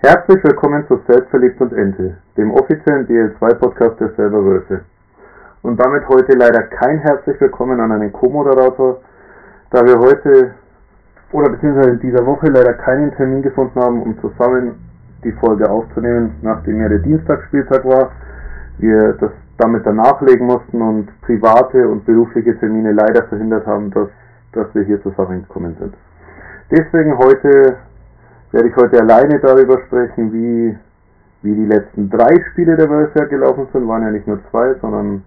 Herzlich willkommen zu Selbstverliebt und Ente, dem offiziellen DL2-Podcast der Selber Wölfe. Und damit heute leider kein herzlich willkommen an einen Co-Moderator, da wir heute oder beziehungsweise in dieser Woche leider keinen Termin gefunden haben, um zusammen die Folge aufzunehmen, nachdem ja der Dienstagsspieltag war. Wir das damit danach legen mussten und private und berufliche Termine leider verhindert haben, dass, dass wir hier zusammengekommen sind. Deswegen heute werde ich heute alleine darüber sprechen, wie, wie die letzten drei Spiele der Wölfe gelaufen sind. Waren ja nicht nur zwei, sondern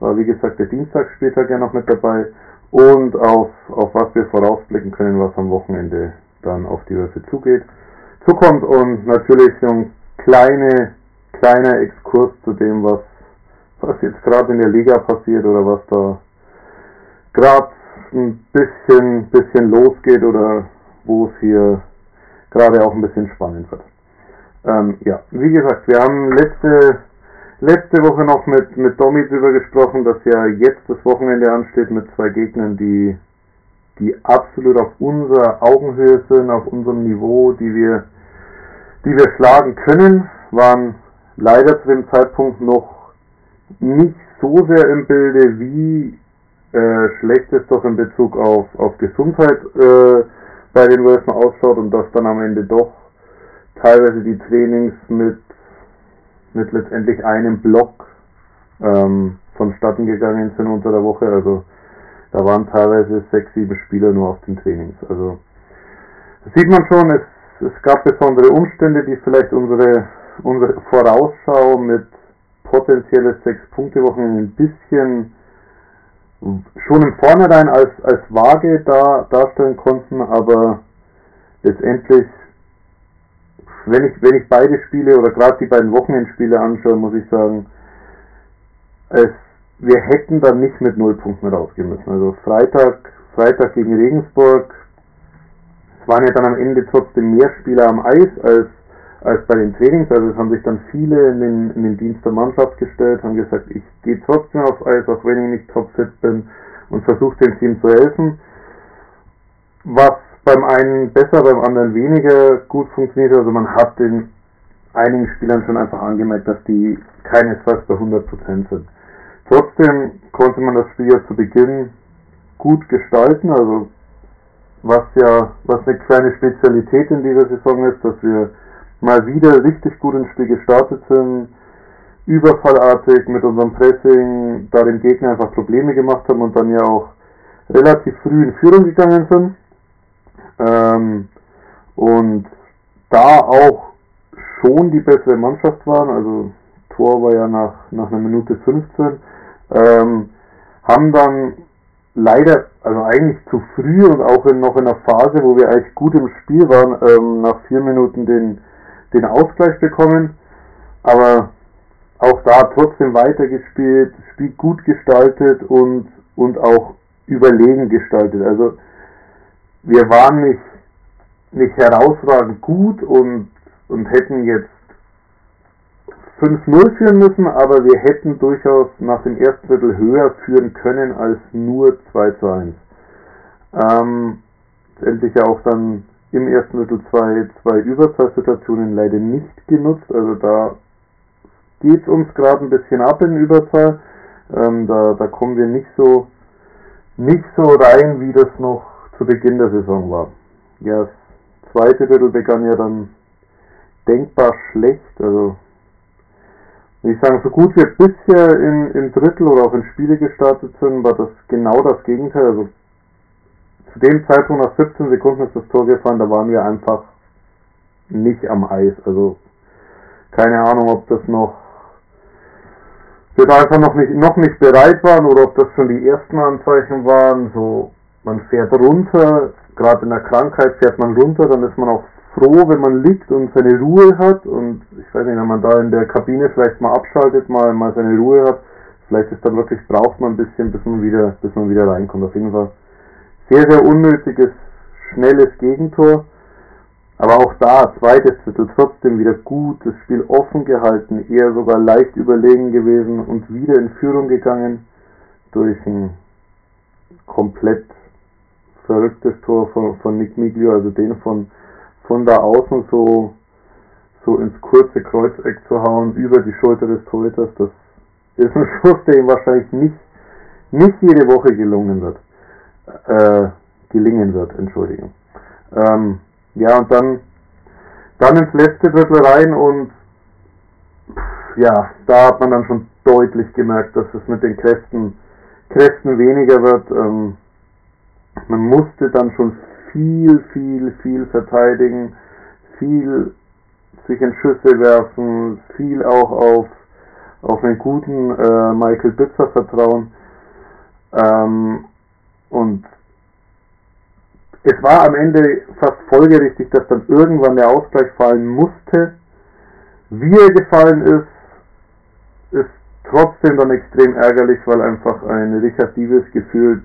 war wie gesagt der Dienstagsspieltag ja noch mit dabei. Und auf, auf was wir vorausblicken können, was am Wochenende dann auf die Wölfe zugeht, zukommt. Und natürlich so ein kleine, kleiner Exkurs zu dem, was, was jetzt gerade in der Liga passiert oder was da gerade ein bisschen, bisschen losgeht oder wo es hier gerade auch ein bisschen spannend wird. Ähm, ja, wie gesagt, wir haben letzte, letzte Woche noch mit, mit Domi drüber gesprochen, dass ja jetzt das Wochenende ansteht mit zwei Gegnern, die, die absolut auf unserer Augenhöhe sind, auf unserem Niveau, die wir, die wir schlagen können, waren leider zu dem Zeitpunkt noch nicht so sehr im Bilde, wie äh, schlecht es doch in Bezug auf, auf Gesundheit äh, bei den Wölfen ausschaut und dass dann am Ende doch teilweise die Trainings mit, mit letztendlich einem Block ähm, vonstatten gegangen sind unter der Woche. Also da waren teilweise sechs, sieben Spieler nur auf den Trainings. Also das sieht man schon, es, es gab besondere Umstände, die vielleicht unsere, unsere Vorausschau mit potenzielles Sechs-Punkte-Wochen ein bisschen schon im Vornherein als, als vage da, darstellen konnten, aber letztendlich, wenn ich, wenn ich beide Spiele oder gerade die beiden Wochenendspiele anschaue, muss ich sagen, es, wir hätten dann nicht mit null Punkten rausgehen müssen. Also Freitag, Freitag gegen Regensburg, es waren ja dann am Ende trotzdem mehr Spieler am Eis als als bei den Trainings. Also es haben sich dann viele in den, in den Dienst der Mannschaft gestellt, haben gesagt, ich gehe trotzdem aufs Eis, auch wenn ich nicht topfit bin und versuche dem Team zu helfen. Was beim einen besser, beim anderen weniger gut funktioniert. Also man hat den einigen Spielern schon einfach angemerkt, dass die keinesfalls bei 100% sind. Trotzdem konnte man das Spiel ja zu Beginn gut gestalten, also was ja, was eine kleine Spezialität in dieser Saison ist, dass wir mal wieder richtig gut ins Spiel gestartet sind, überfallartig mit unserem Pressing da dem Gegner einfach Probleme gemacht haben und dann ja auch relativ früh in Führung gegangen sind. Ähm, und da auch schon die bessere Mannschaft waren, also Tor war ja nach, nach einer Minute 15, ähm, haben dann leider, also eigentlich zu früh und auch in, noch in einer Phase, wo wir eigentlich gut im Spiel waren, ähm, nach vier Minuten den, den Ausgleich bekommen, aber auch da trotzdem weitergespielt, Spiel gut gestaltet und, und auch überlegen gestaltet. Also wir waren nicht, nicht herausragend gut und, und hätten jetzt 5-0 führen müssen, aber wir hätten durchaus nach dem ersten Drittel höher führen können als nur 2 zu 1. Ähm, letztendlich ja auch dann im ersten Drittel zwei, zwei Überzahlsituationen leider nicht genutzt. Also da geht es uns gerade ein bisschen ab in Überzahl. Ähm, da, da kommen wir nicht so nicht so rein, wie das noch zu Beginn der Saison war. Ja, das zweite Drittel begann ja dann denkbar schlecht. Also ich sagen, so gut wir bisher in, in Drittel oder auch in Spiele gestartet sind, war das genau das Gegenteil. Also zu dem Zeitpunkt nach 17 Sekunden ist das Tor gefallen, da waren wir einfach nicht am Eis. Also keine Ahnung, ob das noch wir da einfach noch nicht noch nicht bereit waren oder ob das schon die ersten Anzeichen waren. So man fährt runter, gerade in der Krankheit fährt man runter, dann ist man auch froh, wenn man liegt und seine Ruhe hat und ich weiß nicht, wenn man da in der Kabine vielleicht mal abschaltet, mal mal seine Ruhe hat, vielleicht ist dann wirklich braucht man ein bisschen, bis man wieder bis man wieder reinkommt. Auf jeden Fall sehr, sehr unnötiges, schnelles Gegentor. Aber auch da, zweites Drittel, trotzdem wieder gut, das Spiel offen gehalten, eher sogar leicht überlegen gewesen und wieder in Führung gegangen durch ein komplett verrücktes Tor von, von Nick Miglio, also den von, von da außen so, so ins kurze Kreuzeck zu hauen, über die Schulter des Torhüters, das ist ein Schuss, der ihm wahrscheinlich nicht, nicht jede Woche gelungen wird. Äh, gelingen wird, Entschuldigung. Ähm, ja, und dann, dann ins letzte Drittel rein und ja, da hat man dann schon deutlich gemerkt, dass es mit den Kräften, Kräften weniger wird. Ähm, man musste dann schon viel, viel, viel verteidigen, viel sich in Schüsse werfen, viel auch auf, auf einen guten äh, Michael Bitzer vertrauen. Ähm, und es war am Ende fast folgerichtig, dass dann irgendwann der Ausgleich fallen musste. Wie er gefallen ist, ist trotzdem dann extrem ärgerlich, weil einfach ein Richard Divis gefühlt,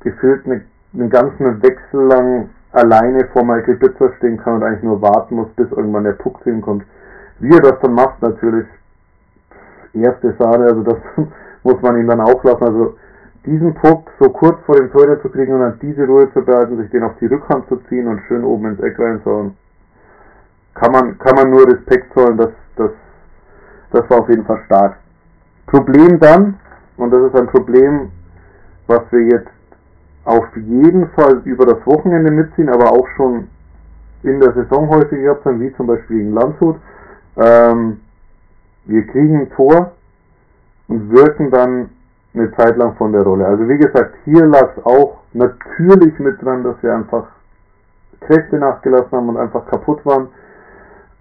gefühlt eine, einen ganzen Wechsel lang alleine vor Michael Bitzer stehen kann und eigentlich nur warten muss, bis irgendwann der Puck zu ihm kommt. Wie er das dann macht, natürlich erste Sahne, also das muss man ihm dann auch lassen. Also diesen Puck so kurz vor dem Torhüter zu kriegen und dann diese Ruhe zu behalten, sich den auf die Rückhand zu ziehen und schön oben ins Eck reinzuhauen, kann man, kann man nur Respekt zollen, das, das, das war auf jeden Fall stark. Problem dann, und das ist ein Problem, was wir jetzt auf jeden Fall über das Wochenende mitziehen, aber auch schon in der Saison häufig gehabt haben, wie zum Beispiel gegen Landshut. Ähm, wir kriegen ein Tor und wirken dann eine Zeit lang von der Rolle. Also wie gesagt, hier lag es auch natürlich mit dran, dass wir einfach Kräfte nachgelassen haben und einfach kaputt waren.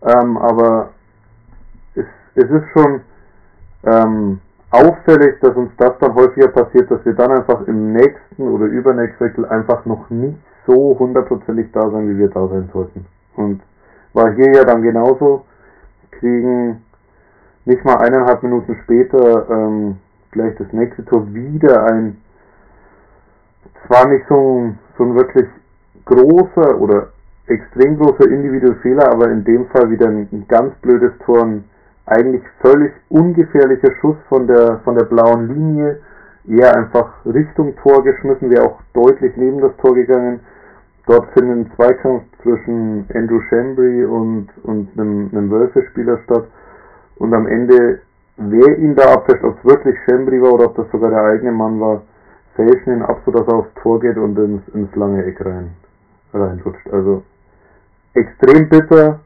Ähm, aber es, es ist schon ähm, auffällig, dass uns das dann häufiger passiert, dass wir dann einfach im nächsten oder übernächsten Wechsel einfach noch nicht so hundertprozentig da sein, wie wir da sein sollten. Und war hier ja dann genauso, kriegen nicht mal eineinhalb Minuten später ähm, gleich das nächste Tor wieder ein, zwar nicht so ein, so ein wirklich großer oder extrem großer individueller Fehler, aber in dem Fall wieder ein, ein ganz blödes Tor, ein eigentlich völlig ungefährlicher Schuss von der, von der blauen Linie, eher einfach Richtung Tor geschmissen, wäre auch deutlich neben das Tor gegangen. Dort findet ein Zweikampf zwischen Andrew Shambry und, und einem, einem Wölfe-Spieler statt. Und am Ende wer ihn da abfälscht, ob es wirklich Schembri war oder ob das sogar der eigene Mann war, fälschen ihn ab, sodass er aufs Tor geht und ins, ins lange Eck rein, reinrutscht. Also extrem bitter.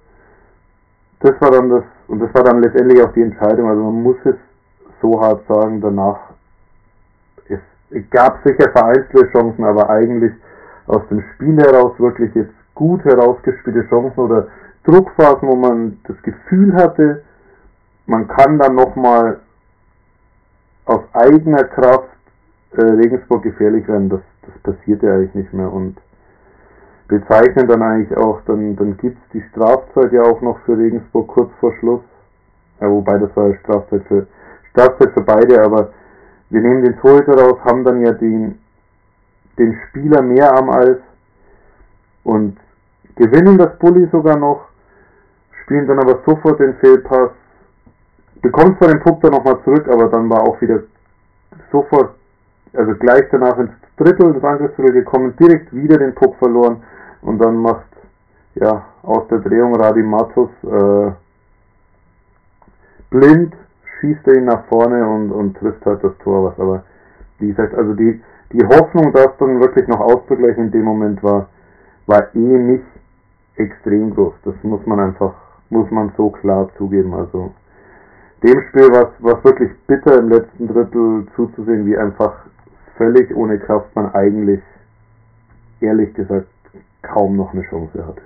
Das war dann das, und das war dann letztendlich auch die Entscheidung. Also man muss es so hart sagen, danach es gab sicher vereinzelte Chancen, aber eigentlich aus dem Spiel heraus wirklich jetzt gut herausgespielte Chancen oder Druckphasen, wo man das Gefühl hatte, man kann dann nochmal aus eigener Kraft äh, Regensburg gefährlich werden, das, das passiert ja eigentlich nicht mehr. Und bezeichnen dann eigentlich auch, dann, dann gibt es die Strafzeit ja auch noch für Regensburg kurz vor Schluss, ja, wobei das war Strafzeit für, Strafzeit für beide, aber wir nehmen den Torhüter raus, haben dann ja den, den Spieler mehr am Eis und gewinnen das Bulli sogar noch, spielen dann aber sofort den Fehlpass bekommt zwar den Puck dann nochmal zurück, aber dann war auch wieder sofort, also gleich danach ins Drittel des Angriffsdrittel gekommen, direkt wieder den Puck verloren und dann macht ja aus der Drehung Radi Matos äh, blind, schießt er ihn nach vorne und, und trifft halt das Tor, was aber wie gesagt, also die, die Hoffnung, das dann wirklich noch auszugleichen in dem Moment war, war eh nicht extrem groß. Das muss man einfach, muss man so klar zugeben. Also dem Spiel war es wirklich bitter im letzten Drittel zuzusehen, wie einfach völlig ohne Kraft man eigentlich, ehrlich gesagt, kaum noch eine Chance hatte.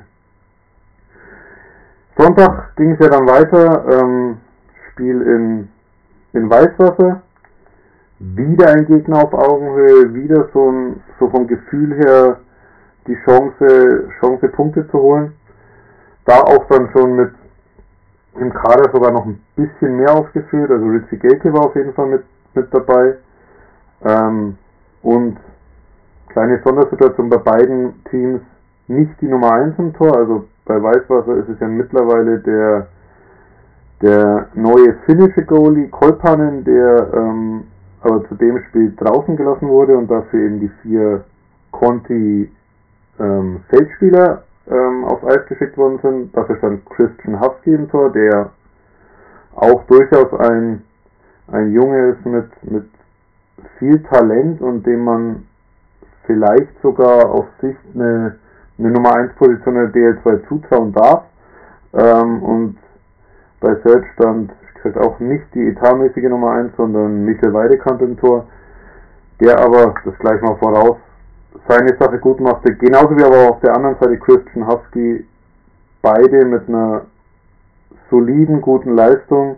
Sonntag ging es ja dann weiter, ähm, Spiel in, in Weißwasser, wieder ein Gegner auf Augenhöhe, wieder so, ein, so vom Gefühl her die Chance, Chance Punkte zu holen. Da auch dann schon mit im Kader sogar noch ein bisschen mehr aufgeführt. Also Ritzy Gelke war auf jeden Fall mit, mit dabei. Ähm, und kleine Sondersituation bei beiden Teams nicht die Nummer 1 im Tor. Also bei Weißwasser ist es ja mittlerweile der, der neue finnische Goalie Kolpanen, der ähm, aber zu dem Spiel draußen gelassen wurde und dafür eben die vier Conti ähm, Feldspieler ähm, aufs Eis geschickt worden sind. Dafür stand Christian Husky im Tor, der auch durchaus ein, ein Junge ist mit, mit viel Talent und dem man vielleicht sogar auf Sicht eine, eine Nummer 1 Position der DL2 zutrauen darf. Ähm, und bei Search stand ich auch nicht die etatmäßige Nummer 1, sondern Michael Weidekamp im Tor, der aber, das gleich mal voraus, seine Sache gut machte. Genauso wie aber auf der anderen Seite Christian Husky beide mit einer soliden, guten Leistung.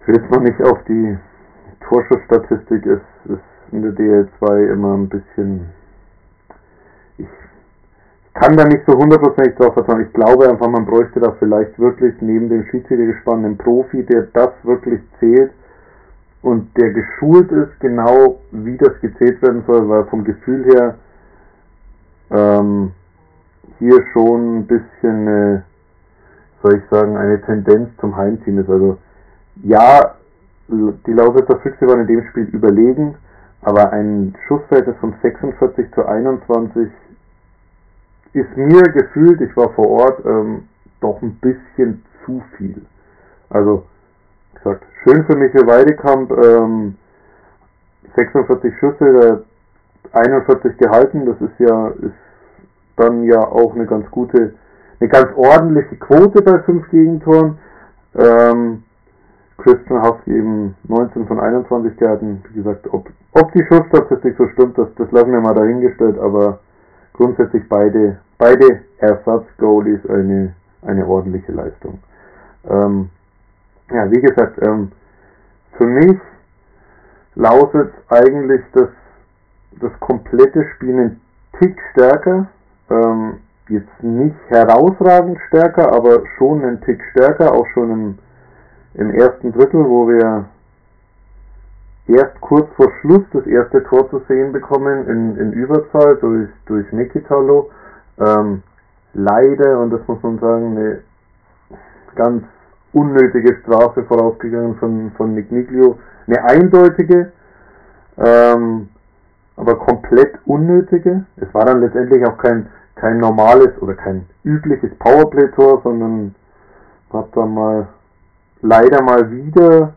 Ich will jetzt noch nicht auf die Torschussstatistik, es ist in der DL2 immer ein bisschen. Ich kann da nicht so hundertprozentig drauf vertrauen. Ich glaube einfach, man bräuchte da vielleicht wirklich neben dem Schiedsrichter einen Profi, der das wirklich zählt und der geschult ist, genau wie das gezählt werden soll, weil vom Gefühl her ähm, hier schon ein bisschen, äh, soll ich sagen, eine Tendenz zum Heimteam ist. Also ja, die Lausitzer Füchse waren in dem Spiel überlegen, aber ein Schussverhältnis von 46 zu 21 ist mir gefühlt, ich war vor Ort, ähm, doch ein bisschen zu viel. Also gesagt. Schön für Michael Weidekamp, ähm, 46 Schüsse, 41 gehalten, das ist ja, ist dann ja auch eine ganz gute, eine ganz ordentliche Quote bei 5 Gegentoren. Ähm, Christian Haft eben 19 von 21 gehalten. Wie gesagt, ob, ob die Schussstatistik so stimmt, das, das lassen wir mal dahingestellt, aber grundsätzlich beide, beide Ersatzgoalies eine, eine ordentliche Leistung. Ähm, ja, wie gesagt, ähm, für mich lautet eigentlich das, das komplette Spiel ein Tick stärker. Ähm, jetzt nicht herausragend stärker, aber schon ein Tick stärker, auch schon im, im ersten Drittel, wo wir erst kurz vor Schluss das erste Tor zu sehen bekommen in, in Überzahl durch, durch Nikitalo. Ähm, leider, und das muss man sagen, eine ganz unnötige Strafe vorausgegangen von, von Nick Niglio. Eine eindeutige, ähm, aber komplett unnötige. Es war dann letztendlich auch kein, kein normales oder kein übliches Powerplay-Tor, sondern hat dann mal leider mal wieder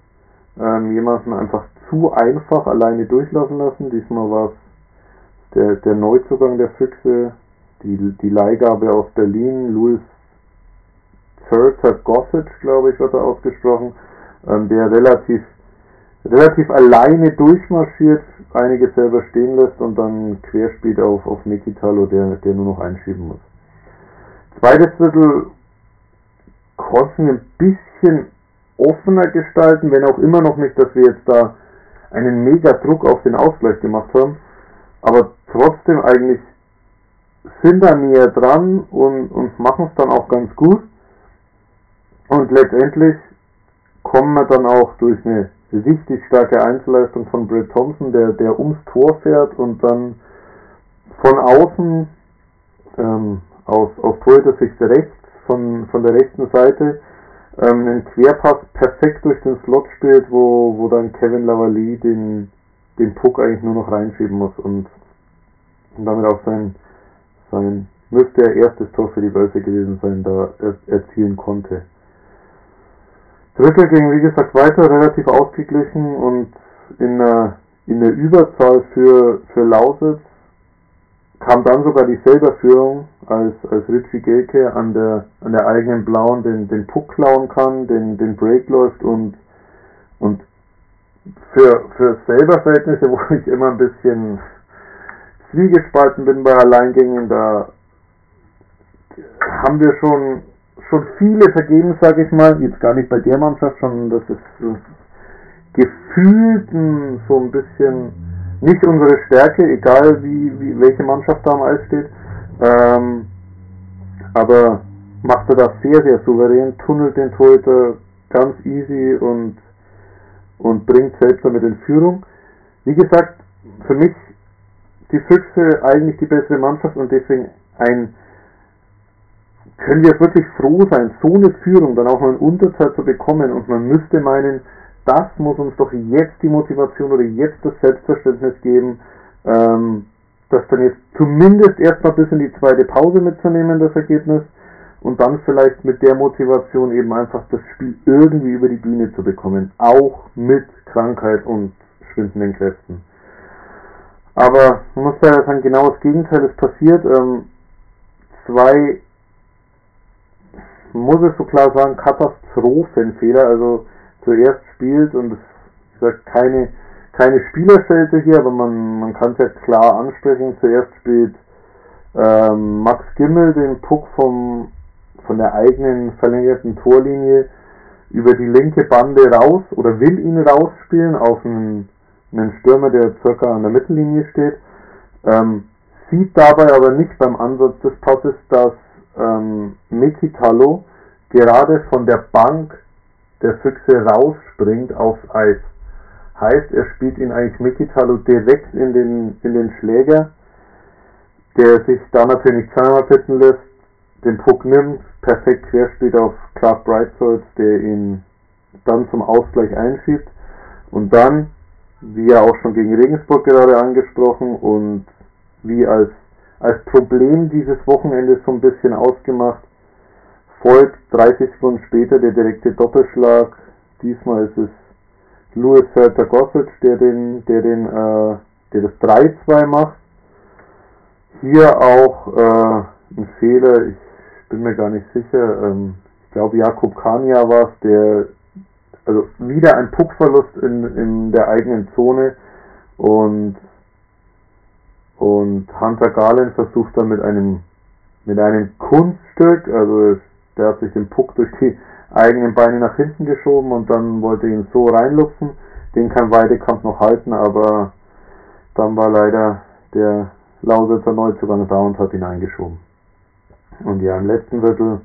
ähm, jemanden einfach zu einfach alleine durchlaufen lassen. Diesmal war es der, der Neuzugang der Füchse, die, die Leihgabe aus Berlin, Louis Curser Gossage, glaube ich, wird er ausgesprochen, ähm, der relativ, relativ alleine durchmarschiert, einige selber stehen lässt und dann querspielt auf, auf Mikitalo, der, der nur noch einschieben muss. Zweites Drittel konnten ein bisschen offener gestalten, wenn auch immer noch nicht, dass wir jetzt da einen mega Druck auf den Ausgleich gemacht haben, aber trotzdem eigentlich sind da näher dran und, und machen es dann auch ganz gut. Und letztendlich kommen wir dann auch durch eine richtig starke Einzelleistung von Brett Thompson, der, der ums Tor fährt und dann von außen ähm, aus, aus Torhüter-Sicht rechts, von, von der rechten Seite, ähm, einen Querpass perfekt durch den Slot spielt, wo, wo dann Kevin Lavalley den, den Puck eigentlich nur noch reinschieben muss und, und damit auch sein, sein müsste er erstes Tor für die Börse gewesen sein, da er erzielen konnte. Drittel ging wie gesagt weiter, relativ ausgeglichen und in der, in der Überzahl für, für Lausitz kam dann sogar die Führung, als, als Richie Gelke an der, an der eigenen Blauen den, den Puck klauen kann, den, den Break läuft und, und für, für Selberverhältnisse, wo ich immer ein bisschen zwiegespalten bin bei Alleingängen, da haben wir schon schon viele vergeben, sage ich mal. Jetzt gar nicht bei der Mannschaft, sondern das ist, das gefühlt so ein bisschen nicht unsere Stärke, egal wie, wie welche Mannschaft da am Eis steht. Ähm, aber macht er das sehr, sehr souverän, tunnelt den Torhüter ganz easy und, und bringt selbst damit in Führung. Wie gesagt, für mich die Füchse eigentlich die bessere Mannschaft und deswegen ein können wir wirklich froh sein, so eine Führung dann auch mal in Unterzahl zu bekommen und man müsste meinen, das muss uns doch jetzt die Motivation oder jetzt das Selbstverständnis geben, ähm, das dann jetzt zumindest erstmal bis in die zweite Pause mitzunehmen, das Ergebnis, und dann vielleicht mit der Motivation eben einfach das Spiel irgendwie über die Bühne zu bekommen, auch mit Krankheit und schwindenden Kräften. Aber man muss leider sagen, genau das Gegenteil ist passiert. Ähm, zwei, muss es so klar sagen, Katastrophenfehler. Also zuerst spielt, und es ist keine, keine Spielerschelte hier, aber man, man kann es ja klar ansprechen, zuerst spielt ähm, Max Gimmel den Puck vom, von der eigenen verlängerten Torlinie über die linke Bande raus oder will ihn rausspielen auf einen, einen Stürmer, der circa an der Mittellinie steht. Ähm, sieht dabei aber nicht beim Ansatz des Passes, dass ähm, Mekitalo gerade von der Bank der Füchse rausspringt aufs Eis. Heißt, er spielt ihn eigentlich Mikitalo direkt in den, in den Schläger, der sich da natürlich zweimal bitten lässt, den Puck nimmt, perfekt querspielt auf Clark Brightsworth, der ihn dann zum Ausgleich einschiebt und dann, wie ja auch schon gegen Regensburg gerade angesprochen und wie als, als Problem dieses Wochenendes so ein bisschen ausgemacht, folgt 30 Sekunden später der direkte Doppelschlag. Diesmal ist es Louis Serta Gossage, der den, der den, äh, der das 3-2 macht. Hier auch äh, ein Fehler, ich bin mir gar nicht sicher. Ähm, ich glaube Jakub Kania war es, der also wieder ein Puckverlust in, in der eigenen Zone und und Hunter Garland versucht dann mit einem mit einem Kunststück, also der hat sich den Puck durch die eigenen Beine nach hinten geschoben und dann wollte ihn so reinlupfen. Den kann Weidekamp noch halten, aber dann war leider der Lausitzer Neuzugang da und hat ihn eingeschoben. Und ja, im letzten Viertel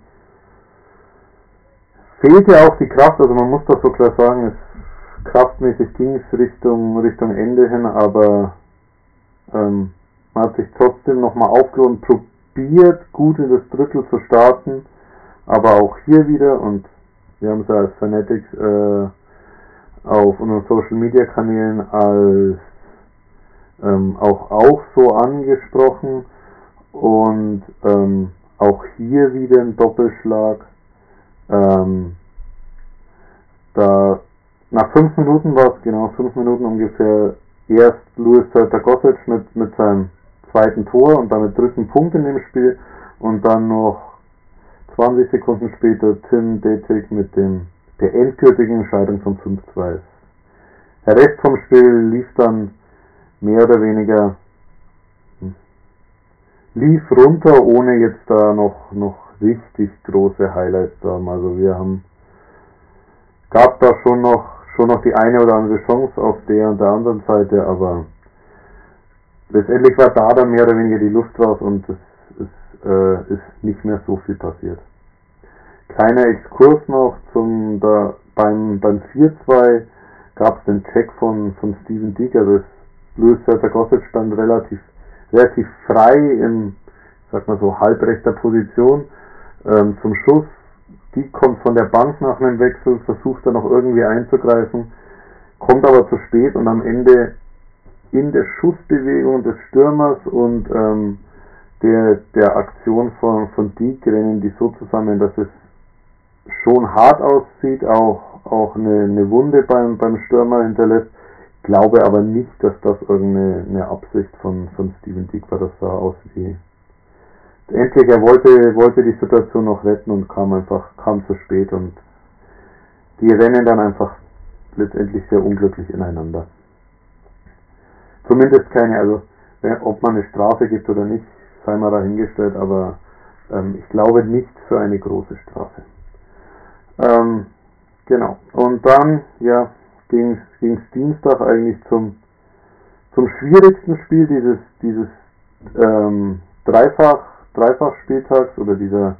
fehlte auch die Kraft, also man muss das so klar sagen, es, kraftmäßig ging es Richtung, Richtung Ende hin, aber ähm, man hat sich trotzdem nochmal aufgehoben, probiert, gut in das Drittel zu starten aber auch hier wieder, und wir haben es als Fanatics äh, auf unseren Social Media Kanälen als ähm, auch, auch so angesprochen und ähm, auch hier wieder ein Doppelschlag. Ähm, da nach fünf Minuten war es genau fünf Minuten ungefähr erst Louis Tartagossic mit, mit seinem zweiten Tor und damit dritten Punkt in dem Spiel und dann noch 20 Sekunden später Tim Detek mit dem der endgültigen Entscheidung vom 5-2. Der Rest vom Spiel lief dann mehr oder weniger hm, lief runter, ohne jetzt da noch noch richtig große Highlights zu haben. Also wir haben gab da schon noch schon noch die eine oder andere Chance auf der und der anderen Seite, aber letztendlich war da dann mehr oder weniger die Luft raus und es äh, ist nicht mehr so viel passiert. Kleiner Exkurs noch zum da beim beim 4-2 gab es den Check von von Steven Dick, also Louis Gossett stand relativ relativ frei in sag mal so halbrechter Position ähm, zum Schuss. Die kommt von der Bank nach einem Wechsel, versucht dann noch irgendwie einzugreifen, kommt aber zu spät und am Ende in der Schussbewegung des Stürmers und ähm, der, der Aktion von, von Dieck rennen die so zusammen, dass es schon hart aussieht, auch, auch eine, eine Wunde beim, beim Stürmer hinterlässt. Glaube aber nicht, dass das irgendeine eine Absicht von, von Steven Dick war. Das sah aus wie. Endlich, er wollte, wollte die Situation noch retten und kam einfach, kam zu spät und die rennen dann einfach letztendlich sehr unglücklich ineinander. Zumindest keine, also ob man eine Strafe gibt oder nicht, sei mal dahingestellt, aber ähm, ich glaube nicht für eine große Strafe. Ähm, genau. Und dann, ja, ging es Dienstag eigentlich zum, zum schwierigsten Spiel dieses, dieses ähm, Dreifach, Dreifach-Spieltags oder dieser,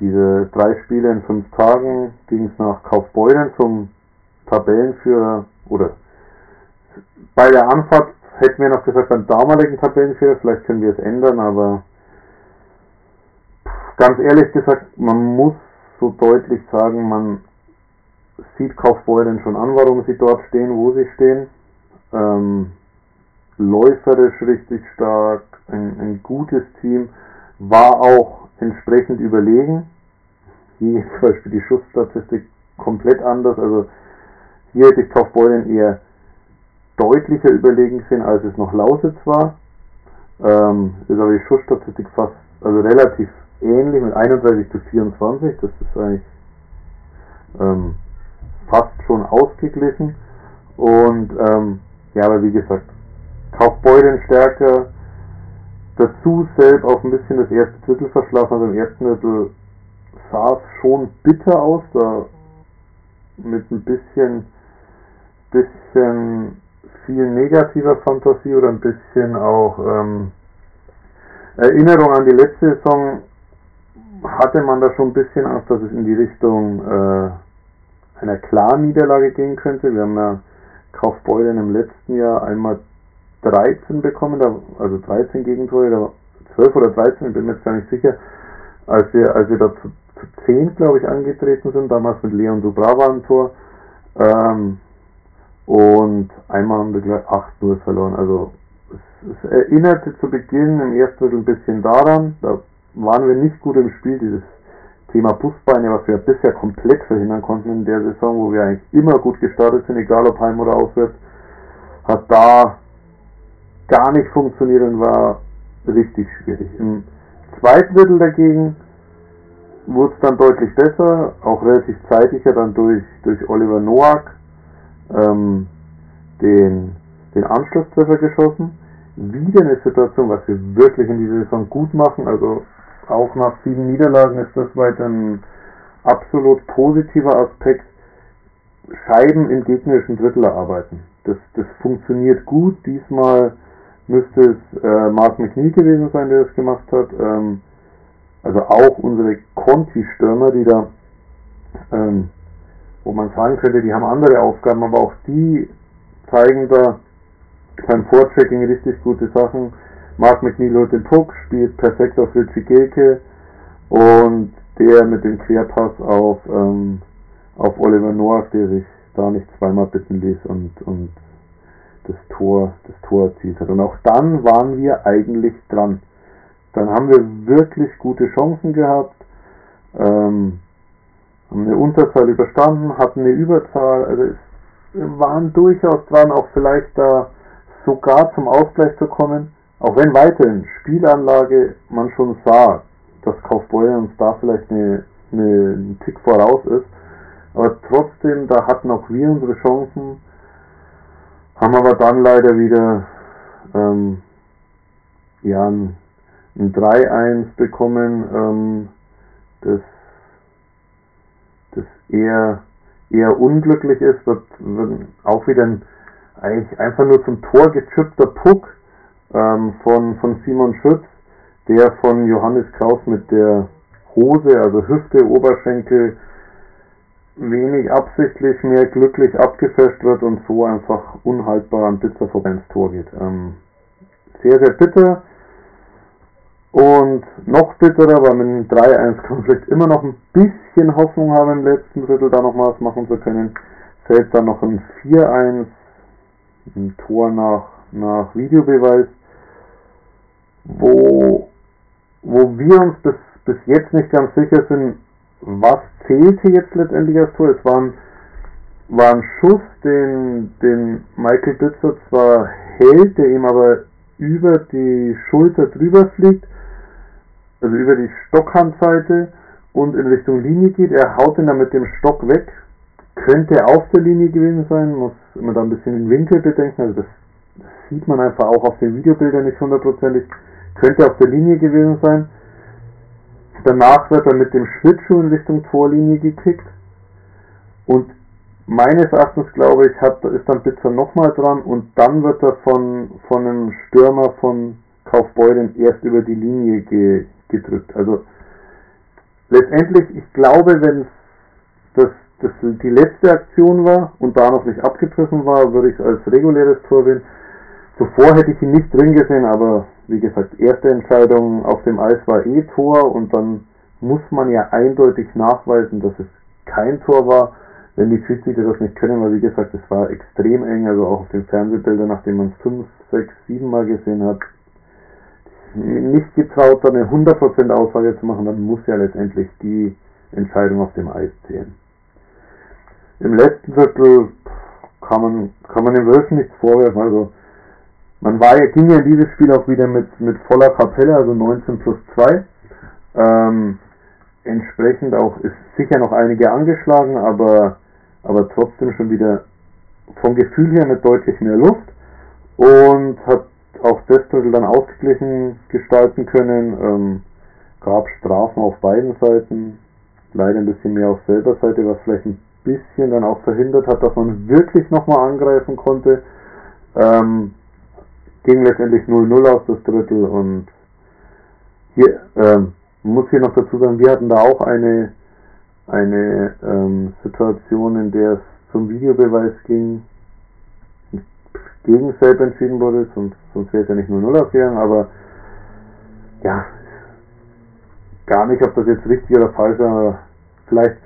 diese drei Spiele in fünf Tagen ging es nach Kaufbeuren zum Tabellenführer oder bei der Anfahrt hätten wir noch gesagt beim damaligen Tabellenführer, vielleicht können wir es ändern, aber ganz ehrlich gesagt, man muss so deutlich sagen, man sieht Kaufbeuren schon an, warum sie dort stehen, wo sie stehen. Ähm, läuferisch richtig stark, ein, ein gutes Team, war auch entsprechend überlegen. Hier zum Beispiel die Schussstatistik komplett anders. Also hier hätte ich Kaufbeuren eher deutlicher überlegen gesehen, als es noch Lausitz war. Ähm, ist aber die Schussstatistik fast, also relativ ähnlich mit 31 zu 24. Das ist eigentlich ähm, fast schon ausgeglichen. Und ähm, ja, aber wie gesagt, Kaufbeuren stärker, dazu selbst auch ein bisschen das erste Drittel verschlafen. Also im ersten Drittel sah es schon bitter aus, da mit ein bisschen, bisschen viel negativer Fantasie oder ein bisschen auch ähm, Erinnerung an die letzte Saison hatte man da schon ein bisschen Angst, dass es in die Richtung äh, einer klaren Niederlage gehen könnte. Wir haben ja Kaufbeuren im letzten Jahr einmal 13 bekommen, da, also 13 Gegentore, da 12 oder 13, ich bin mir jetzt gar nicht sicher, als wir, als wir da zu, zu 10, glaube ich, angetreten sind, damals mit Leon Dubrava am Tor. Ähm, und einmal haben wir gleich 8-0 verloren. Also es, es, erinnerte zu Beginn im ersten Drittel ein bisschen daran, da waren wir nicht gut im Spiel, dieses Thema Busbeine, was wir bisher komplett verhindern konnten in der Saison, wo wir eigentlich immer gut gestartet sind, egal ob heim oder auswärts, hat da gar nicht funktioniert und war richtig schwierig. Im zweiten Drittel dagegen wurde es dann deutlich besser, auch relativ zeitiger dann durch, durch Oliver Noack ähm, den, den Anschlusstreffer geschossen. Wieder eine Situation, was wir wirklich in dieser Saison gut machen, also auch nach sieben Niederlagen ist das weiter ein absolut positiver Aspekt. Scheiben im gegnerischen Drittel erarbeiten. Das, das funktioniert gut. Diesmal müsste es äh, Mark McNeil gewesen sein, der das gemacht hat. Ähm, also auch unsere Conti-Stürmer, die da, ähm, wo man sagen könnte, die haben andere Aufgaben, aber auch die zeigen da beim Vorchecking richtig gute Sachen. Mark McNeil den Puck, spielt perfekt auf Richie Gilke und der mit dem Querpass auf, ähm, auf Oliver Noack, der sich da nicht zweimal bitten ließ und, und das Tor, das Tor erzielt hat. Und auch dann waren wir eigentlich dran. Dann haben wir wirklich gute Chancen gehabt, ähm, haben eine Unterzahl überstanden, hatten eine Überzahl, also es, waren durchaus dran, auch vielleicht da sogar zum Ausgleich zu kommen. Auch wenn weiterhin Spielanlage man schon sah, dass Kaufbeuer uns da vielleicht eine, eine, einen Tick voraus ist, aber trotzdem, da hatten auch wir unsere Chancen, haben aber dann leider wieder ähm, ja, ein, ein 3-1 bekommen, ähm, das, das eher, eher unglücklich ist, wird, wird auch wieder ein, eigentlich einfach nur zum Tor gechipter Puck ähm, von, von Simon Schütz, der von Johannes Kraus mit der Hose, also Hüfte, Oberschenkel, wenig absichtlich mehr glücklich abgefälscht wird und so einfach unhaltbar an Blitzer vorbei ins Tor geht. Ähm, sehr, sehr bitter. Und noch bitterer, weil mit einem 3-1 kann man vielleicht immer noch ein bisschen Hoffnung haben, im letzten Drittel da noch was machen zu können. Fällt dann noch ein 4-1, ein Tor nach, nach Videobeweis wo, wo wir uns bis, bis jetzt nicht ganz sicher sind, was zählte jetzt letztendlich als Tor. Es war ein, war ein Schuss, den, den Michael Bitzer zwar hält, der ihm aber über die Schulter drüber fliegt, also über die Stockhandseite und in Richtung Linie geht. Er haut ihn dann mit dem Stock weg. Könnte auf der Linie gewesen sein, muss immer da ein bisschen den Winkel bedenken. Also das, das sieht man einfach auch auf den Videobildern nicht hundertprozentig. Könnte auf der Linie gewesen sein. Danach wird er mit dem Schlittschuh in Richtung Torlinie gekickt. Und meines Erachtens, glaube ich, hat, ist dann Bitzer nochmal dran und dann wird er von, von einem Stürmer von Kaufbeuren erst über die Linie ge, gedrückt. Also letztendlich, ich glaube, wenn das, das die letzte Aktion war und da noch nicht abgepfiffen war, würde ich es als reguläres Tor sehen. Zuvor hätte ich ihn nicht drin gesehen, aber wie gesagt, erste Entscheidung auf dem Eis war eh Tor und dann muss man ja eindeutig nachweisen, dass es kein Tor war, wenn die Schiedsrichter das nicht können, weil wie gesagt, es war extrem eng, also auch auf den Fernsehbildern, nachdem man es fünf, sechs, sieben Mal gesehen hat, nicht getraut, eine 100% Aussage zu machen, dann muss ja letztendlich die Entscheidung auf dem Eis zählen. Im letzten Viertel kann man, kann man den Wölfen nichts vorwerfen, also man war, ging ja dieses Spiel auch wieder mit, mit voller Kapelle, also 19 plus 2. Ähm, entsprechend auch ist sicher noch einige angeschlagen, aber, aber trotzdem schon wieder vom Gefühl her mit deutlich mehr Luft und hat auch das Drittel dann ausgeglichen gestalten können. Ähm, gab Strafen auf beiden Seiten, leider ein bisschen mehr auf selber Seite, was vielleicht ein bisschen dann auch verhindert hat, dass man wirklich nochmal angreifen konnte. Ähm, ging letztendlich 0-0 aus das Drittel und hier ähm, muss hier noch dazu sagen, wir hatten da auch eine eine ähm, Situation, in der es zum Videobeweis ging, gegen Selb entschieden wurde, sonst, sonst wäre es ja nicht 0-0 ausgegangen, aber ja, gar nicht, ob das jetzt richtig oder falsch ist, aber vielleicht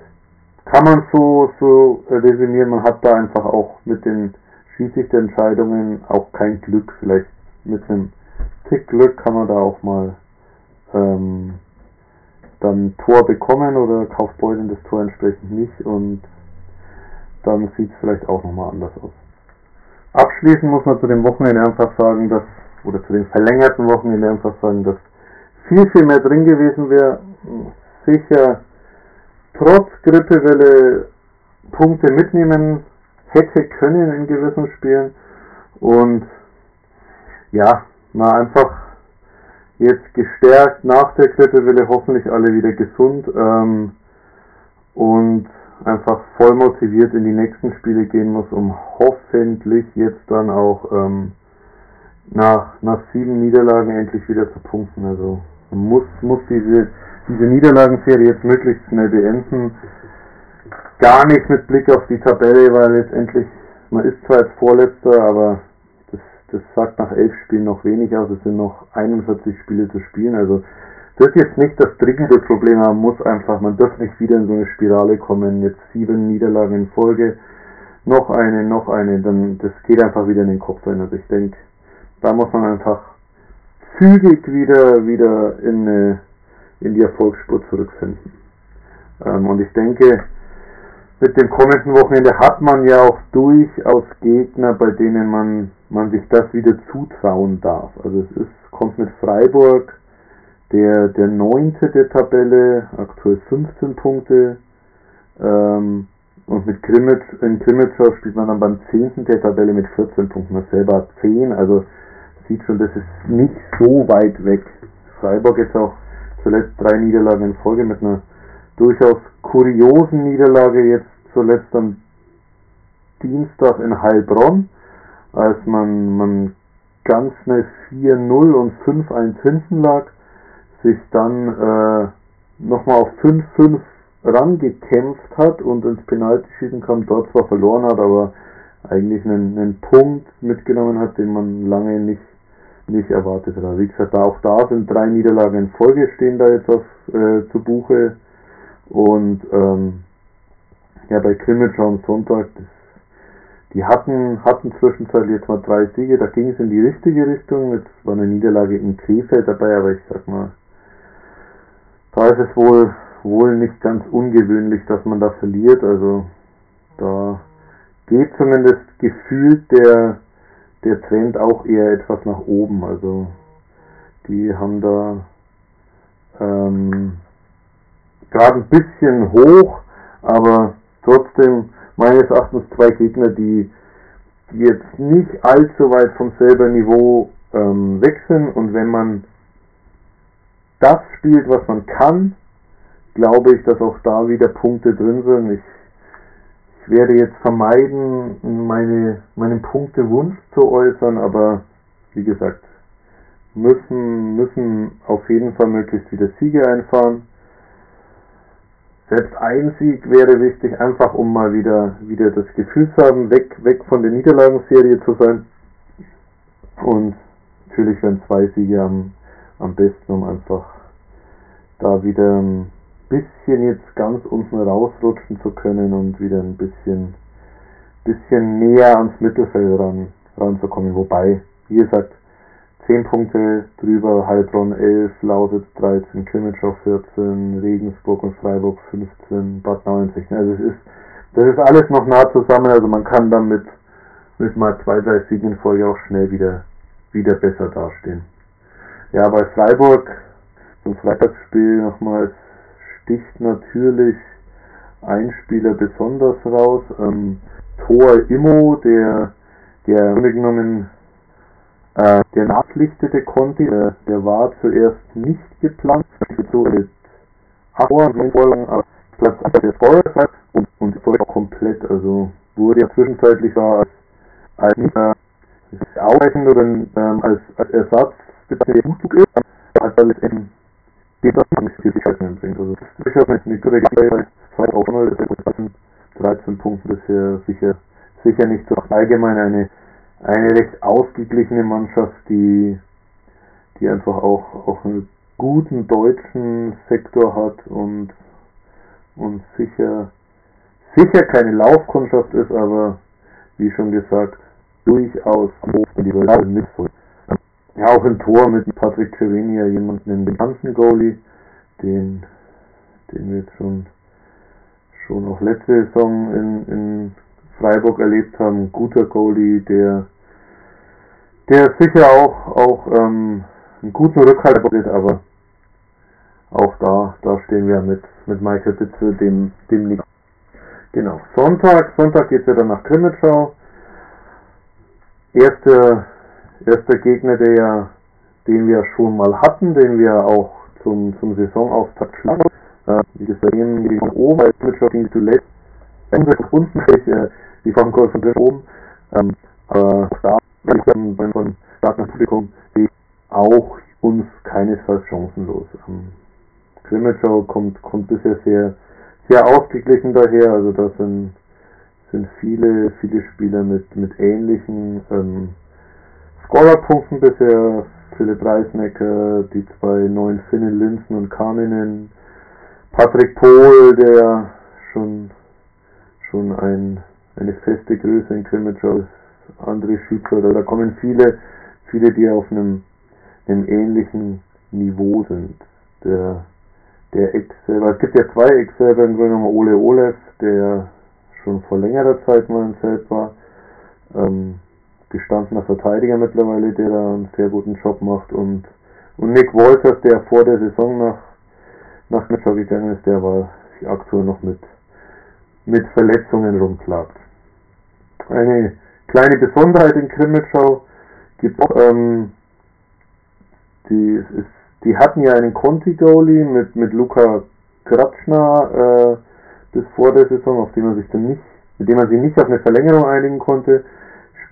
kann man so, so resümieren, man hat da einfach auch mit den Schiedsrichterentscheidungen auch kein Glück. Vielleicht mit einem Tick Glück kann man da auch mal ähm, dann Tor bekommen oder Kaufbeuteln das Tor entsprechend nicht und dann sieht es vielleicht auch nochmal anders aus. Abschließend muss man zu dem Wochenende einfach sagen, dass, oder zu dem verlängerten Wochenende einfach sagen, dass viel, viel mehr drin gewesen wäre. Sicher trotz Grippewelle Punkte mitnehmen hätte können in gewissen Spielen und ja, mal einfach jetzt gestärkt nach der Grippewelle hoffentlich alle wieder gesund ähm, und einfach voll motiviert in die nächsten Spiele gehen muss, um hoffentlich jetzt dann auch ähm, nach, nach sieben Niederlagen endlich wieder zu punkten. Also man muss, muss diese, diese Niederlagenserie jetzt möglichst schnell beenden. Gar nicht mit Blick auf die Tabelle, weil letztendlich, man ist zwar als Vorletzter, aber das, das sagt nach elf Spielen noch wenig aus. Es sind noch 41 Spiele zu spielen. Also das ist jetzt nicht das dringende Problem, man muss einfach, man darf nicht wieder in so eine Spirale kommen, jetzt sieben Niederlagen in Folge, noch eine, noch eine, dann das geht einfach wieder in den Kopf rein. Also ich denke, da muss man einfach zügig wieder wieder in, in die Erfolgsspur zurückfinden. Ähm, und ich denke, mit dem kommenden Wochenende hat man ja auch durchaus Gegner, bei denen man, man sich das wieder zutrauen darf. Also es ist, kommt mit Freiburg, der, der neunte der Tabelle, aktuell 15 Punkte. Ähm, und mit Grimmitsch, in Grimmitschau spielt man dann beim 10. der Tabelle mit 14 Punkten. Man selber hat 10, also sieht schon, das ist nicht so weit weg. Freiburg jetzt auch zuletzt drei Niederlagen in Folge mit einer durchaus kuriosen Niederlage jetzt zuletzt am Dienstag in Heilbronn, als man, man ganz schnell 4-0 und 5-1 hinten lag sich dann äh, nochmal auf 5-5 rangekämpft hat und ins Penaltyschießen kam, dort zwar verloren hat, aber eigentlich einen, einen Punkt mitgenommen hat, den man lange nicht, nicht erwartet hat. Wie gesagt, auch da sind drei Niederlagen in Folge stehen da jetzt auf, äh, zu Buche und ähm, ja, bei Krimitschau am Sonntag, das, die hatten, hatten zwischenzeitlich jetzt mal drei Siege, da ging es in die richtige Richtung, jetzt war eine Niederlage in Krefeld dabei, aber ich sag mal, da ist es wohl, wohl nicht ganz ungewöhnlich, dass man da verliert. Also da geht zumindest gefühlt der, der Trend auch eher etwas nach oben. Also die haben da ähm, gerade ein bisschen hoch, aber trotzdem meines Erachtens zwei Gegner, die, die jetzt nicht allzu weit vom selber Niveau ähm, sind und wenn man das spielt, was man kann, glaube ich, dass auch da wieder Punkte drin sind. Ich, ich werde jetzt vermeiden, meine, meinen Punktewunsch zu äußern, aber wie gesagt, müssen, müssen auf jeden Fall möglichst wieder Siege einfahren. Selbst ein Sieg wäre wichtig, einfach um mal wieder, wieder das Gefühl zu haben, weg, weg von der Niederlagenserie zu sein. Und natürlich wären zwei Siege am, am besten, um einfach da wieder ein bisschen jetzt ganz unten rausrutschen zu können und wieder ein bisschen, bisschen näher ans Mittelfeld ran, ranzukommen. Wobei, wie gesagt, 10 Punkte drüber, Heilbronn 11, Lausitz 13, Krimitschau 14, Regensburg und Freiburg 15, Bad Nauheim Also es ist, das ist alles noch nah zusammen, also man kann damit mit mal zwei, drei Siegen in Folge auch schnell wieder, wieder besser dastehen. Ja, bei Freiburg zum Freitagsspiel nochmal sticht natürlich ein Spieler besonders raus. Ähm, Thor Immo, der, der im Grunde genommen äh, der nachlichtete Conti, der, der war zuerst nicht geplant, so mit Vorlagen, aber Platz der Forest und, und auch komplett, also wurde ja zwischenzeitlich da als, als äh, ausreichend oder ähm, als, als Ersatz der Umzug ist, hat er letztendlich die Tätigkeiten bringt. Also das ist durchaus eine gute Gleichheit, zwei auch 0, 13 Punkte bisher sicher, sicher nicht so allgemein eine eine recht ausgeglichene Mannschaft, die, die einfach auch, auch einen guten deutschen Sektor hat und, und sicher, sicher keine Laufkundschaft ist, aber wie schon gesagt, durchaus in die Welt mit Ja, auch im Tor mit Patrick Cerenia, jemanden in bekannten Goalie, den, den wir jetzt schon, schon auch letzte Saison in, in Freiburg erlebt haben. Guter Goalie, der, der sicher auch, auch ähm, einen guten Rückhalt bietet, aber auch da, da stehen wir mit, mit Michael Bitzel, dem, dem nicht. Genau. Sonntag, Sonntag geht's ja dann nach Grimmitschau. Erster, erster Gegner, der, den wir schon mal hatten, den wir auch zum, zum Saisonauftakt schlagen. Äh, wie gesagt, gegen oben, Grimmitschau ging zuletzt unten, äh, die Formkurve von oben. Ähm, aber da beim, beim, beim starken Publikum die auch uns keinesfalls chancenlos. Ähm, Grimmitschau kommt, kommt bisher sehr, sehr ausgeglichen daher, also da sind, sind viele, viele Spieler mit, mit ähnlichen ähm, Scorerpunkten bisher. Philipp Reisnecker, die zwei neuen Finnen, Linsen und Karninen, Patrick Pohl, der schon, schon ein eine feste Größe in Krimitschau ist André Schützer, da kommen viele, viele, die auf einem, einem ähnlichen Niveau sind. Der, der Ex selber, es gibt ja zwei Ex selber im Grunde genommen Ole Olev, der schon vor längerer Zeit mal ein Feld war, ähm, gestandener Verteidiger mittlerweile, der da einen sehr guten Job macht und, und Nick Wolters, der vor der Saison nach, nach Mitschau gegangen ist, der war aktuell noch mit, mit Verletzungen rumklappt. Eine kleine Besonderheit in Krimitschau gibt ähm, die, ist, die hatten ja einen Conti-Goalie mit, mit Luca Kratschner äh, bis vor der Saison, auf dem man sich dann nicht, mit dem man sich nicht auf eine Verlängerung einigen konnte.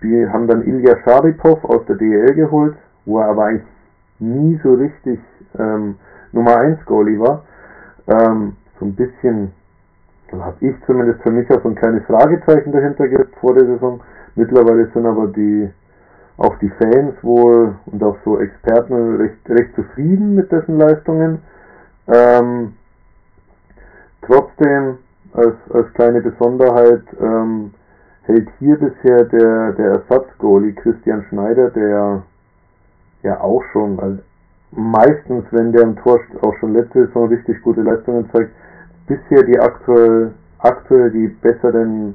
Spiel, haben dann Ilya Sharipov aus der DL geholt, wo er aber eigentlich nie so richtig ähm, Nummer 1 Goalie war. Ähm, so ein bisschen dann habe ich zumindest für mich auch so ein kleines Fragezeichen dahinter gehabt vor der Saison. Mittlerweile sind aber die auch die Fans wohl und auch so Experten recht, recht zufrieden mit dessen Leistungen. Ähm, trotzdem als, als kleine Besonderheit ähm, hält hier bisher der, der Ersatzgoalie Christian Schneider, der ja auch schon, also meistens, wenn der im Tor auch schon letzte Saison richtig gute Leistungen zeigt, bisher die aktuell, aktuell die besseren,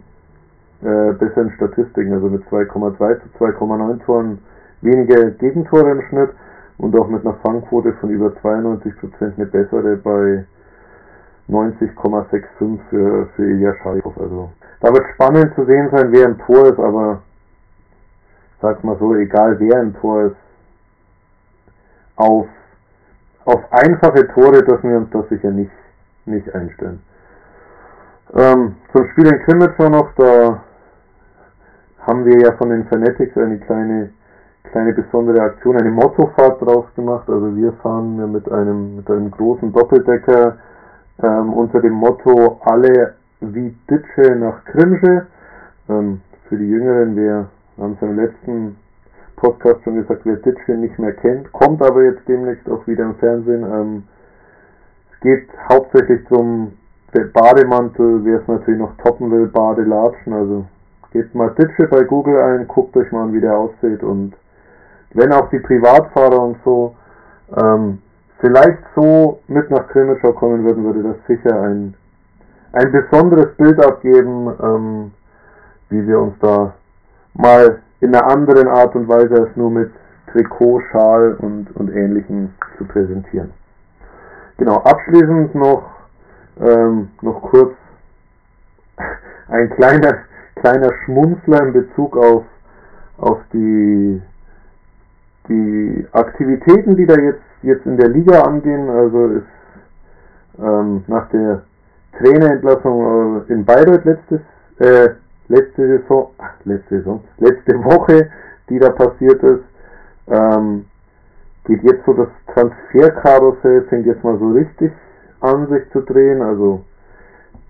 äh, besseren Statistiken, also mit 2,2 zu 2,9 Toren weniger Gegentore im Schnitt und auch mit einer Fangquote von über 92% eine bessere bei 90,65 für, für Ilya Scharikow. Also da wird spannend zu sehen sein, wer im Tor ist, aber sag mal so, egal wer im Tor ist, auf, auf einfache Tore dürfen wir uns das sicher nicht nicht einstellen. Ähm, zum Spiel in Krimitschau noch, da haben wir ja von den Fanatics eine kleine, kleine besondere Aktion, eine Mottofahrt draus gemacht. Also wir fahren mit einem, mit einem großen Doppeldecker ähm, unter dem Motto alle wie Ditsche nach Krimsche. Ähm, für die Jüngeren, haben es im letzten Podcast schon gesagt, wer Ditsche nicht mehr kennt, kommt aber jetzt demnächst auch wieder im Fernsehen. Ähm, geht hauptsächlich zum Bademantel, wer es natürlich noch toppen will, Badelatschen, also gebt mal Ditsche bei Google ein, guckt euch mal an, wie der aussieht und wenn auch die Privatfahrer und so ähm, vielleicht so mit nach Krimitschau kommen würden, würde das sicher ein, ein besonderes Bild abgeben, ähm, wie wir uns da mal in einer anderen Art und Weise als nur mit Trikot, Schal und, und Ähnlichem zu präsentieren. Genau, abschließend noch, ähm, noch kurz ein kleiner, kleiner Schmunzler in Bezug auf, auf die, die Aktivitäten, die da jetzt, jetzt in der Liga angehen. Also ist ähm, nach der Trainerentlassung äh, in Bayreuth letztes, äh, letzte Saison, ach, letzte Saison, letzte Woche, die da passiert ist, ähm, geht jetzt so das Transferkarussell, fängt jetzt mal so richtig an sich zu drehen. Also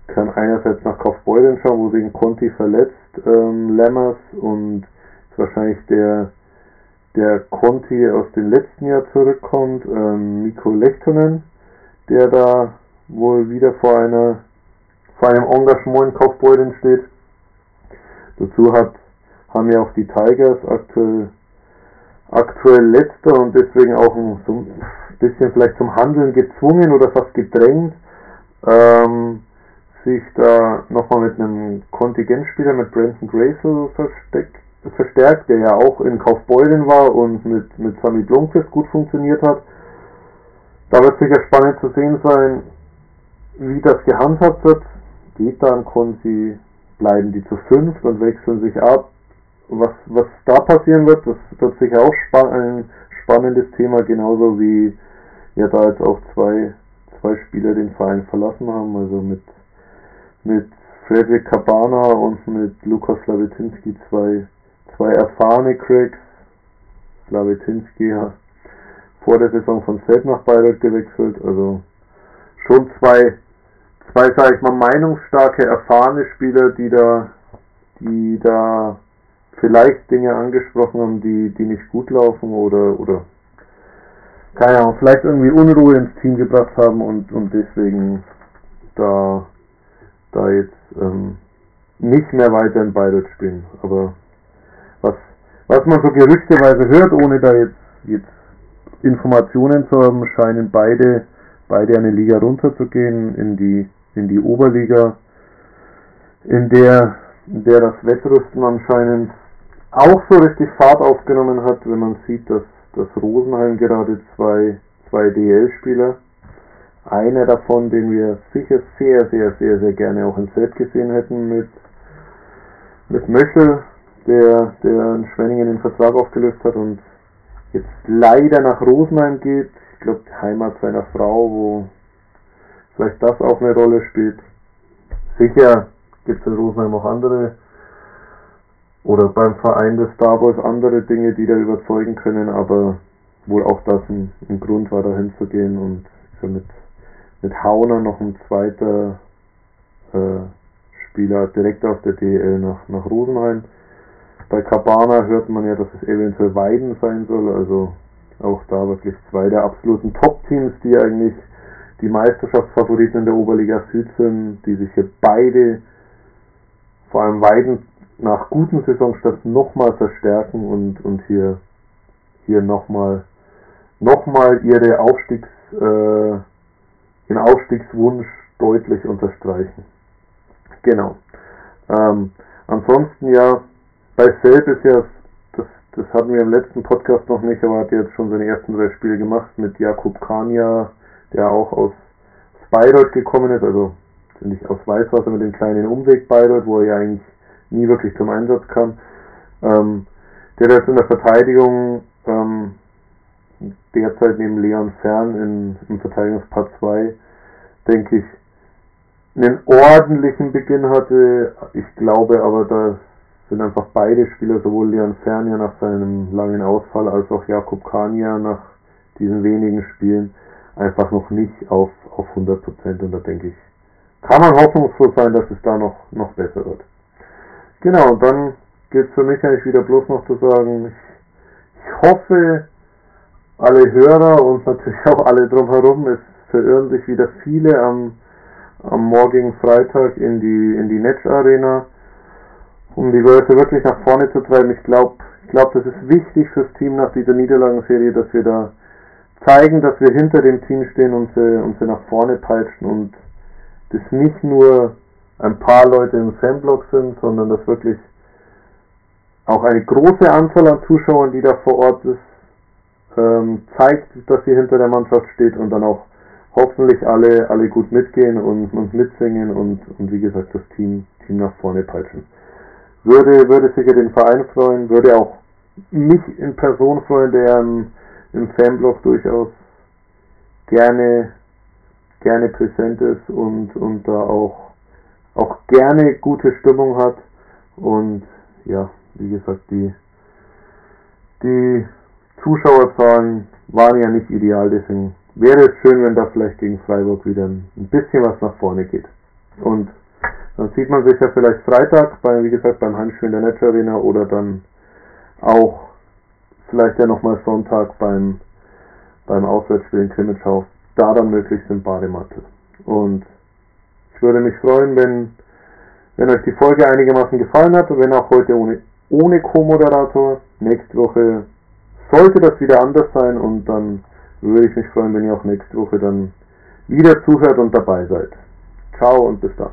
kann einerseits nach Kaufbeuren schauen, wo sich Conti verletzt, ähm, Lammers und wahrscheinlich der der Conti aus dem letzten Jahr zurückkommt, ähm, Mikko Lechtonen, der da wohl wieder vor einer vor einem Engagement in Kaufbeuren steht. Dazu hat haben ja auch die Tigers aktuell aktuell letzter und deswegen auch ein, so ein bisschen vielleicht zum Handeln gezwungen oder fast gedrängt, ähm, sich da nochmal mit einem Kontingentspieler, mit Brandon Gracel versteckt, verstärkt, der ja auch in Kaufbeuren war und mit, mit Sammy Blomqvist gut funktioniert hat. Da wird sicher spannend zu sehen sein, wie das gehandhabt wird. Geht da ein Konti, bleiben die zu fünf und wechseln sich ab was, was da passieren wird, das wird sicher auch spa ein spannendes Thema, genauso wie ja da jetzt auch zwei, zwei Spieler den Verein verlassen haben, also mit, mit Fredrik Cabana und mit Lukas Slavetinski zwei, zwei erfahrene Cracks. Slavetinski ja vor der Saison von Feld nach Bayreuth gewechselt, also schon zwei, zwei, sag ich mal, meinungsstarke, erfahrene Spieler, die da, die da vielleicht Dinge angesprochen haben, die, die nicht gut laufen oder, oder keine Ahnung, vielleicht irgendwie Unruhe ins Team gebracht haben und, und deswegen da, da jetzt ähm, nicht mehr weiter in Bayreuth spielen. Aber was, was man so gerüchteweise hört, ohne da jetzt, jetzt Informationen zu haben, scheinen beide, beide eine Liga runterzugehen in die, in die Oberliga, in der, in der das Wettrüsten anscheinend auch so richtig Fahrt aufgenommen hat, wenn man sieht, dass, dass Rosenheim gerade zwei, zwei DL-Spieler, einer davon, den wir sicher sehr, sehr, sehr, sehr gerne auch in Set gesehen hätten mit, mit Möschel, der, der in Schwenningen den Vertrag aufgelöst hat und jetzt leider nach Rosenheim geht. Ich glaube, Heimat seiner Frau, wo vielleicht das auch eine Rolle spielt. Sicher gibt es in Rosenheim auch andere oder beim Verein des Star Wars andere Dinge, die da überzeugen können, aber wohl auch das ein, ein Grund war, da hinzugehen und mit, mit Hauner noch ein zweiter äh, Spieler direkt aus der DL nach, nach Rosenheim. Bei Cabana hört man ja, dass es eventuell Weiden sein soll, also auch da wirklich zwei der absoluten Top-Teams, die eigentlich die Meisterschaftsfavoriten in der Oberliga Süd sind, die sich hier beide, vor allem Weiden, nach guten Saisonstarts nochmal verstärken und, und hier, hier nochmal noch mal ihre Aufstiegs, äh, den Aufstiegswunsch deutlich unterstreichen. Genau. Ähm, ansonsten ja, bei Selb ist ja, das, das hatten wir im letzten Podcast noch nicht, aber hat jetzt schon seine ersten drei Spiele gemacht mit Jakub Kania, der auch aus Bayreuth gekommen ist, also nicht aus Weißwasser mit dem kleinen Umweg Bayreuth, wo er ja eigentlich nie wirklich zum Einsatz kam. Ähm, der ist in der Verteidigung ähm, derzeit neben Leon Fern in, im Verteidigungspart 2, denke ich, einen ordentlichen Beginn hatte. Ich glaube aber, da sind einfach beide Spieler, sowohl Leon Fern ja nach seinem langen Ausfall als auch Jakub Kania nach diesen wenigen Spielen einfach noch nicht auf, auf 100% und da denke ich, kann man hoffnungsvoll sein, dass es da noch, noch besser wird. Genau, und dann es für mich eigentlich wieder bloß noch zu sagen, ich, ich hoffe, alle Hörer und natürlich auch alle drumherum, es verirren sich wieder viele am, am morgigen Freitag in die, in die Netsch Arena, um die Wölfe wirklich nach vorne zu treiben. Ich glaube, ich glaube, das ist wichtig fürs Team nach dieser Niederlagenserie, dass wir da zeigen, dass wir hinter dem Team stehen und sie, und sie nach vorne peitschen und das nicht nur ein paar Leute im Fanblock sind, sondern dass wirklich auch eine große Anzahl an Zuschauern, die da vor Ort ist, ähm, zeigt, dass sie hinter der Mannschaft steht und dann auch hoffentlich alle, alle gut mitgehen und, und mitsingen und, und wie gesagt das Team, Team nach vorne peitschen. Würde, würde sicher den Verein freuen, würde auch mich in Person freuen, der im, im Fanblock durchaus gerne, gerne präsent ist und, und da auch, auch gerne gute Stimmung hat und ja, wie gesagt, die, die Zuschauerzahlen waren ja nicht ideal, deswegen wäre es schön, wenn da vielleicht gegen Freiburg wieder ein bisschen was nach vorne geht. Und dann sieht man sich ja vielleicht Freitag, bei, wie gesagt, beim Heimspiel in der Netsch Arena oder dann auch vielleicht ja nochmal Sonntag beim, beim Auswärtsspiel in Krimitschau, da dann möglichst im Bademantel. Und ich würde mich freuen, wenn, wenn euch die Folge einigermaßen gefallen hat wenn auch heute ohne, ohne Co-Moderator. Nächste Woche sollte das wieder anders sein und dann würde ich mich freuen, wenn ihr auch nächste Woche dann wieder zuhört und dabei seid. Ciao und bis dann.